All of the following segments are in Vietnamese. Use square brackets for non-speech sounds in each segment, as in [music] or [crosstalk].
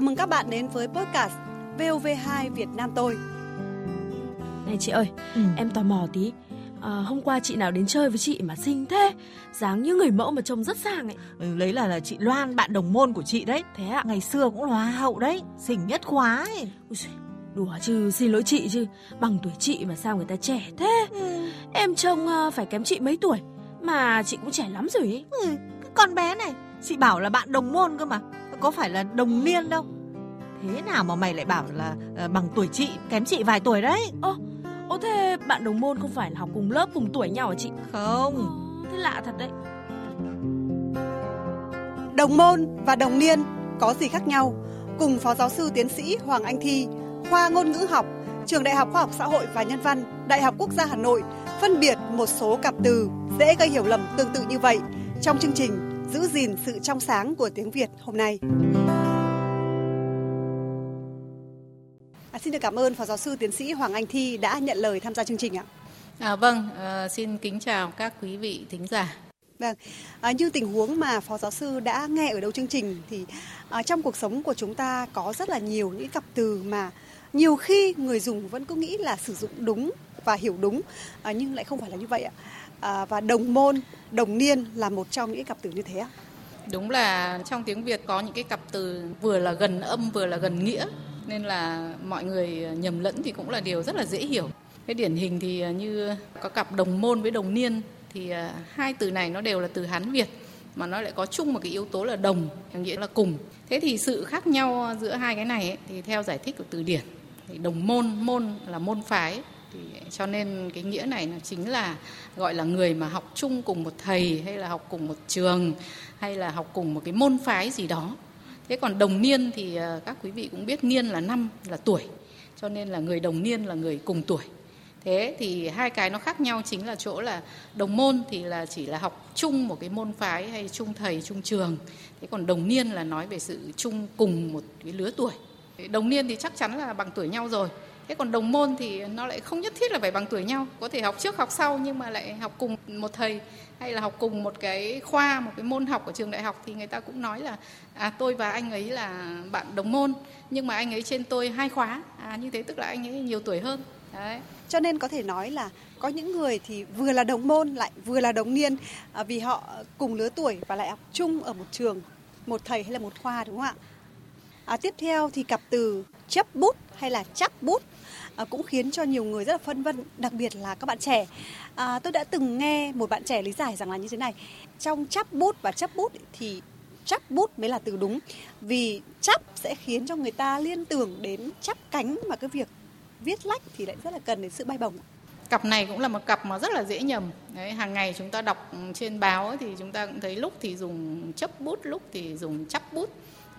Chào mừng các bạn đến với podcast VOV2 Việt Nam tôi. Này chị ơi, ừ. em tò mò tí. À, hôm qua chị nào đến chơi với chị mà xinh thế? Dáng như người mẫu mà trông rất sang ấy. Ừ, lấy là là chị Loan bạn đồng môn của chị đấy. Thế ạ. Ngày xưa cũng là hoa hậu đấy xinh nhất khóa ấy Ui, đùa chứ xin lỗi chị chứ. Bằng tuổi chị mà sao người ta trẻ thế? Ừ. em trông uh, phải kém chị mấy tuổi mà chị cũng trẻ lắm rồi ấy ừ, cái con bé này chị bảo là bạn đồng môn cơ mà có phải là đồng niên đâu. Thế nào mà mày lại bảo là uh, bằng tuổi chị kém chị vài tuổi đấy? Ô ô thế bạn đồng môn không phải là học cùng lớp cùng tuổi nhau hả chị? Không. Ồ, thế lạ thật đấy. Đồng môn và đồng niên có gì khác nhau? Cùng phó giáo sư tiến sĩ Hoàng Anh Thi khoa ngôn ngữ học trường đại học khoa học xã hội và nhân văn đại học quốc gia Hà Nội phân biệt một số cặp từ dễ gây hiểu lầm tương tự như vậy trong chương trình giữ gìn sự trong sáng của tiếng Việt hôm nay. À, xin được cảm ơn Phó Giáo sư Tiến sĩ Hoàng Anh Thi đã nhận lời tham gia chương trình ạ. À, vâng, à, xin kính chào các quý vị thính giả. Vâng, à, như tình huống mà Phó Giáo sư đã nghe ở đầu chương trình thì à, trong cuộc sống của chúng ta có rất là nhiều những cặp từ mà nhiều khi người dùng vẫn cứ nghĩ là sử dụng đúng và hiểu đúng à, nhưng lại không phải là như vậy ạ à, À, và đồng môn đồng niên là một trong những cặp từ như thế ạ. Đúng là trong tiếng Việt có những cái cặp từ vừa là gần âm vừa là gần nghĩa nên là mọi người à, nhầm lẫn thì cũng là điều rất là dễ hiểu. Cái điển hình thì à, như có cặp đồng môn với đồng niên thì hai từ này nó đều là từ Hán Việt mà nó lại có chung một cái yếu tố là đồng nghĩa là cùng. Thế thì sự khác nhau giữa hai cái này ấy, thì theo giải thích của từ điển thì đồng môn môn là môn phái thì cho nên cái nghĩa này nó chính là gọi là người mà học chung cùng một thầy, hay là học cùng một trường, hay là học cùng một cái môn phái gì đó. Thế còn đồng niên thì à, các quý vị cũng biết niên là năm, là tuổi, cho nên là người đồng niên là người cùng tuổi. Thế thì hai cái nó khác nhau chính là chỗ là đồng môn thì là chỉ là học chung một cái môn phái hay chung thầy, chung trường. Thế còn đồng niên là nói về sự chung cùng một cái lứa tuổi. Đồng niên thì chắc chắn là bằng tuổi nhau rồi thế còn đồng môn thì nó lại không nhất thiết là phải bằng tuổi nhau. Có thể học trước học sau nhưng mà lại học cùng một thầy hay là học cùng một cái khoa một cái môn học ở trường đại học thì người ta cũng nói là à tôi và anh ấy là bạn đồng môn nhưng mà anh ấy trên tôi hai khóa. À như thế tức là anh ấy nhiều tuổi hơn. Đấy. Cho nên có thể nói là có những người thì vừa là đồng môn lại vừa là đồng niên à, vì họ cùng lứa tuổi và lại học chung ở một trường một thầy hay là một khoa đúng không ạ? À, tiếp theo thì cặp từ chấp bút hay là chắc bút à, cũng khiến cho nhiều người rất là phân vân đặc biệt là các bạn trẻ. À, tôi đã từng nghe một bạn trẻ lý giải rằng là như thế này. Trong chắp bút và chắp bút thì chắp bút mới là từ đúng vì chắp sẽ khiến cho người ta liên tưởng đến chắp cánh mà cái việc viết lách thì lại rất là cần đến sự bay bổng. Cặp này cũng là một cặp mà rất là dễ nhầm. Đấy hàng ngày chúng ta đọc trên báo ấy, thì chúng ta cũng thấy lúc thì dùng chấp bút lúc thì dùng chắp bút.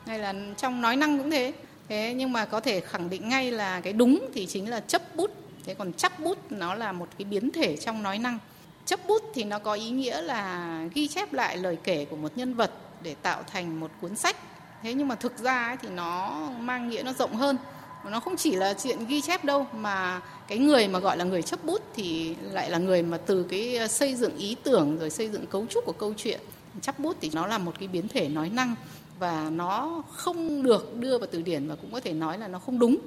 Hay là trong nói năng cũng thế thế nhưng mà có thể khẳng định ngay là cái đúng thì chính là chấp bút. Thế còn chấp bút nó là một cái biến thể trong nói năng. Chấp bút thì nó có ý nghĩa là ghi chép lại lời kể của một nhân vật để tạo thành một cuốn sách. Thế nhưng mà thực ra ấy thì nó mang nghĩa nó rộng hơn. Nó không chỉ là chuyện ghi chép đâu, mà cái người mà gọi là người chấp bút thì lại là người mà từ cái xây dựng ý tưởng rồi xây dựng cấu trúc của câu chuyện. Chấp bút thì nó là một cái biến thể nói năng và nó không được đưa vào từ điển và cũng có thể nói là nó không đúng.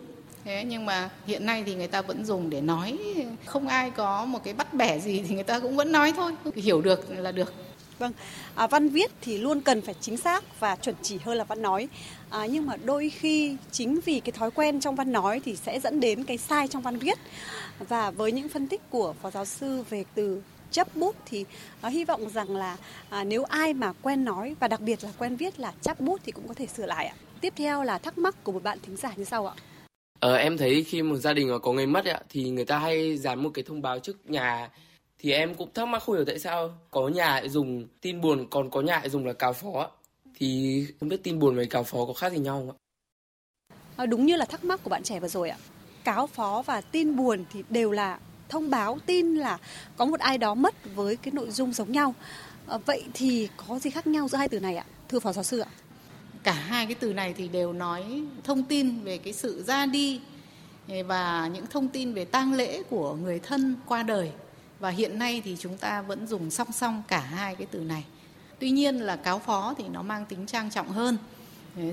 Thế nhưng mà hiện nay thì người ta vẫn dùng để nói. Không ai có một cái bắt bẻ gì thì người ta cũng vẫn nói thôi. Hiểu được là được. Vâng, à, văn viết thì luôn cần phải chính xác và chuẩn chỉ hơn là văn nói. À, nhưng mà đôi khi chính vì cái thói quen trong văn nói thì sẽ dẫn đến cái sai trong văn viết. Và với những phân tích của phó giáo sư về từ chấp bút thì nó hy vọng rằng là à, nếu ai mà quen nói và đặc biệt là quen viết là chấp bút thì cũng có thể sửa lại ạ. Tiếp theo là thắc mắc của một bạn thính giả như sau ạ. Ờ, em thấy khi một gia đình có người mất ạ thì người ta hay dán một cái thông báo trước nhà thì em cũng thắc mắc không hiểu tại sao có nhà lại dùng tin buồn còn có nhà lại dùng là cáo phó thì không biết tin buồn với cáo phó có khác gì nhau không ạ? À, đúng như là thắc mắc của bạn trẻ vừa rồi ạ. Cáo phó và tin buồn thì đều là thông báo tin là có một ai đó mất với cái nội dung giống nhau. À, vậy thì có gì khác nhau giữa hai từ này ạ? Thưa phó giáo sư ạ. Cả hai cái từ này thì đều nói thông tin về cái sự ra đi eh, và những thông tin về tang lễ của người thân qua đời và hiện nay thì chúng ta vẫn dùng song song cả hai cái từ này tuy nhiên là cáo phó thì nó mang tính trang trọng hơn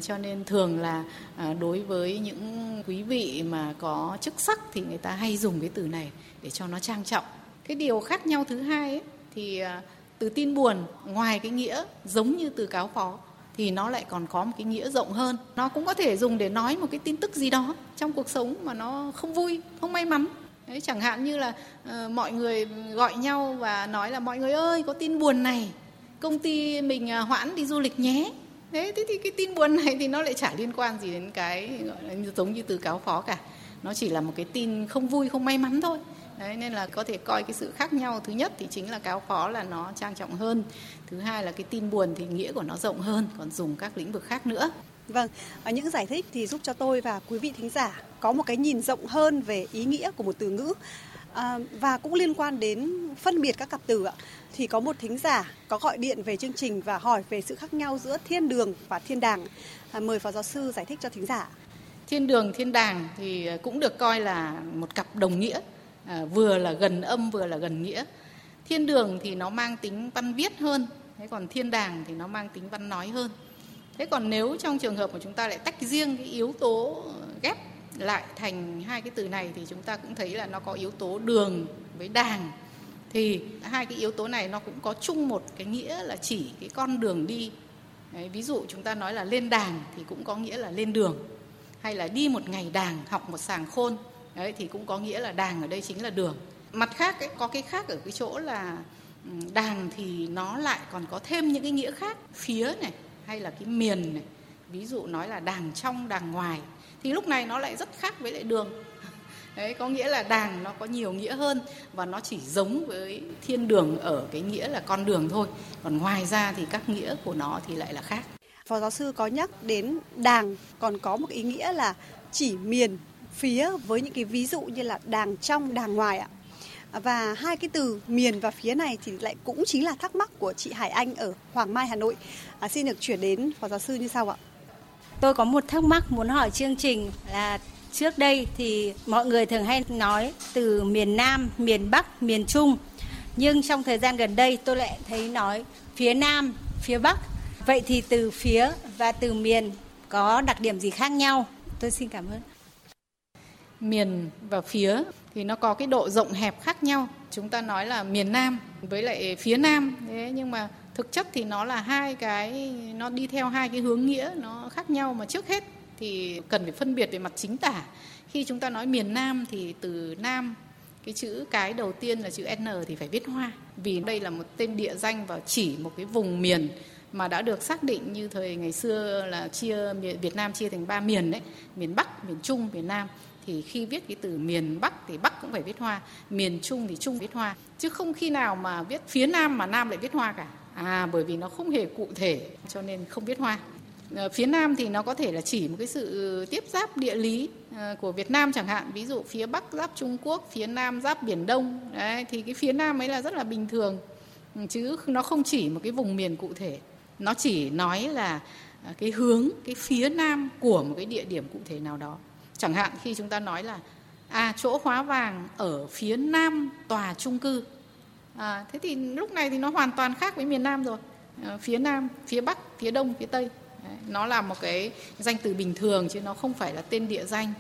cho nên thường là à, đối với những quý vị mà có chức sắc thì người ta hay dùng cái từ này để cho nó trang trọng. Cái điều khác nhau thứ hai ấy, thì à, từ tin buồn ngoài cái nghĩa giống như từ cáo phó thì nó lại còn có một cái nghĩa rộng hơn. Nó cũng có thể dùng để nói một cái tin tức gì đó trong cuộc sống mà nó không vui không may mắn. Đấy, chẳng hạn như là uh, mọi người gọi nhau và nói là mọi người ơi có tin buồn này công ty mình uh, hoãn đi du lịch nhé thế thì cái tin buồn này thì nó lại chả liên quan gì đến cái gọi là giống như từ cáo phó cả. Nó chỉ là một cái tin không vui không may mắn thôi. Đấy, nên là có thể coi cái sự khác nhau. Thứ nhất thì chính là cáo phó là nó trang trọng hơn. Thứ hai là cái tin buồn thì nghĩa của nó rộng hơn còn dùng các lĩnh vực khác nữa. Vâng, à, những giải thích thì giúp cho tôi và quý vị thính giả có một cái nhìn rộng hơn về ý nghĩa của một từ ngữ à, và cũng liên quan đến phân biệt các cặp từ ạ. Thì có một thính giả có gọi điện về chương trình và hỏi về sự khác nhau giữa thiên đường và thiên đàng. À, mời phó giáo sư giải thích cho thính giả. Thiên đường, thiên đàng thì à, cũng được coi là một cặp đồng nghĩa, à, vừa là gần âm vừa là gần nghĩa. Thiên đường thì nó mang tính văn viết hơn, thế còn thiên đàng thì nó mang tính văn nói hơn thế còn nếu trong trường hợp mà chúng ta lại tách riêng cái yếu tố à, ghép lại thành hai cái từ này thì chúng ta cũng thấy là nó có yếu tố đường với đàng. Thì hai cái yếu tố này nó cũng có chung một cái nghĩa là chỉ cái con đường đi. Đấy, ví dụ chúng ta nói là lên đàng thì cũng có nghĩa là lên đường. Hay là đi một ngày đàng học một sàng khôn. Đấy, thì cũng có nghĩa là đàng ở đây chính là đường. Mặt khác ấy, có cái khác ở cái chỗ là ừ, đàng thì nó lại còn có thêm những cái nghĩa khác. Phía này hay là cái miền này. Ví dụ nói là đàng trong đàng ngoài thì lúc này nó lại rất khác với lại đường [laughs] đấy có nghĩa là đàng nó có nhiều nghĩa hơn và nó chỉ giống với thiên đường ở cái nghĩa là con đường thôi còn ngoài ra thì các nghĩa của nó thì lại là khác phó giáo sư có nhắc đến đàng còn có một ý nghĩa là chỉ miền phía với những cái ví dụ như là đàng trong đàng ngoài ạ và hai cái từ miền và phía này thì lại cũng chính là thắc mắc của chị Hải Anh ở Hoàng Mai Hà Nội. À, xin được chuyển đến phó giáo sư như sau ạ. Tôi có một thắc mắc muốn hỏi chương trình là trước đây thì mọi người thường hay nói từ miền Nam, miền Bắc, miền Trung. Nhưng trong thời gian gần đây tôi lại thấy nói phía Nam, phía Bắc. Vậy thì từ phía và từ miền có đặc điểm gì khác nhau? Tôi xin cảm ơn. Miền và phía thì nó có cái độ rộng hẹp khác nhau chúng ta nói là miền Nam với lại phía Nam thế nhưng mà thực chất thì nó là hai cái nó đi theo hai cái hướng nghĩa nó khác nhau mà trước hết thì cần phải phân biệt về mặt chính tả. Khi chúng ta nói miền Nam thì từ Nam cái chữ cái đầu tiên là chữ N thì phải viết hoa. Vì đây là một tên địa danh và chỉ một cái vùng miền mà đã được xác định như thời ngày xưa là chia Việt Nam chia thành ba miền đấy miền Bắc miền Trung miền Nam. Thì khi viết cái từ miền Bắc thì Bắc cũng phải viết hoa, miền Trung thì Trung viết hoa, chứ không khi nào mà viết phía Nam mà Nam lại viết hoa cả. À bởi vì nó không hề cụ thể cho nên không biết hoa. Ờ, phía Nam thì nó có thể là chỉ một cái sự tiếp giáp địa lý ờ, của Việt Nam chẳng hạn, ví dụ phía Bắc giáp Trung Quốc, phía Nam giáp Biển Đông, đấy, thì cái phía Nam ấy là rất là bình thường, chứ nó không chỉ một cái vùng miền cụ thể, nó chỉ nói là à, cái hướng, cái phía Nam của một cái địa điểm cụ thể nào đó. Chẳng hạn khi chúng ta nói là à chỗ hóa vàng ở phía nam tòa trung cư à, thế thì lúc này thì nó hoàn toàn khác với miền nam rồi à, phía nam phía bắc phía đông phía tây Đấy, nó là một cái danh từ bình thường chứ nó không phải là tên địa danh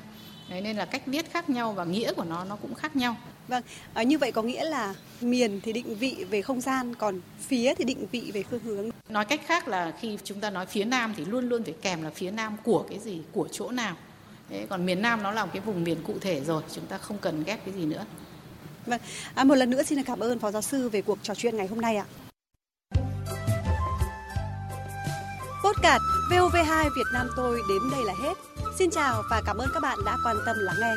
Đấy, nên là cách viết khác nhau và nghĩa của nó nó cũng khác nhau Vâng, à, như vậy có nghĩa là miền thì định vị về không gian, còn phía thì định vị về phương hướng. Nói cách khác là khi chúng ta nói phía Nam thì luôn luôn phải kèm là phía Nam của cái gì, của chỗ nào. Thế còn miền Nam nó là một cái vùng miền cụ thể rồi, chúng ta không cần ghép cái gì nữa. Vâng, à, một lần nữa xin cảm ơn Phó Giáo sư về cuộc trò chuyện ngày hôm nay ạ. Podcast VOV2 Việt Nam tôi đến đây là hết. Xin chào và cảm ơn các bạn đã quan tâm lắng nghe.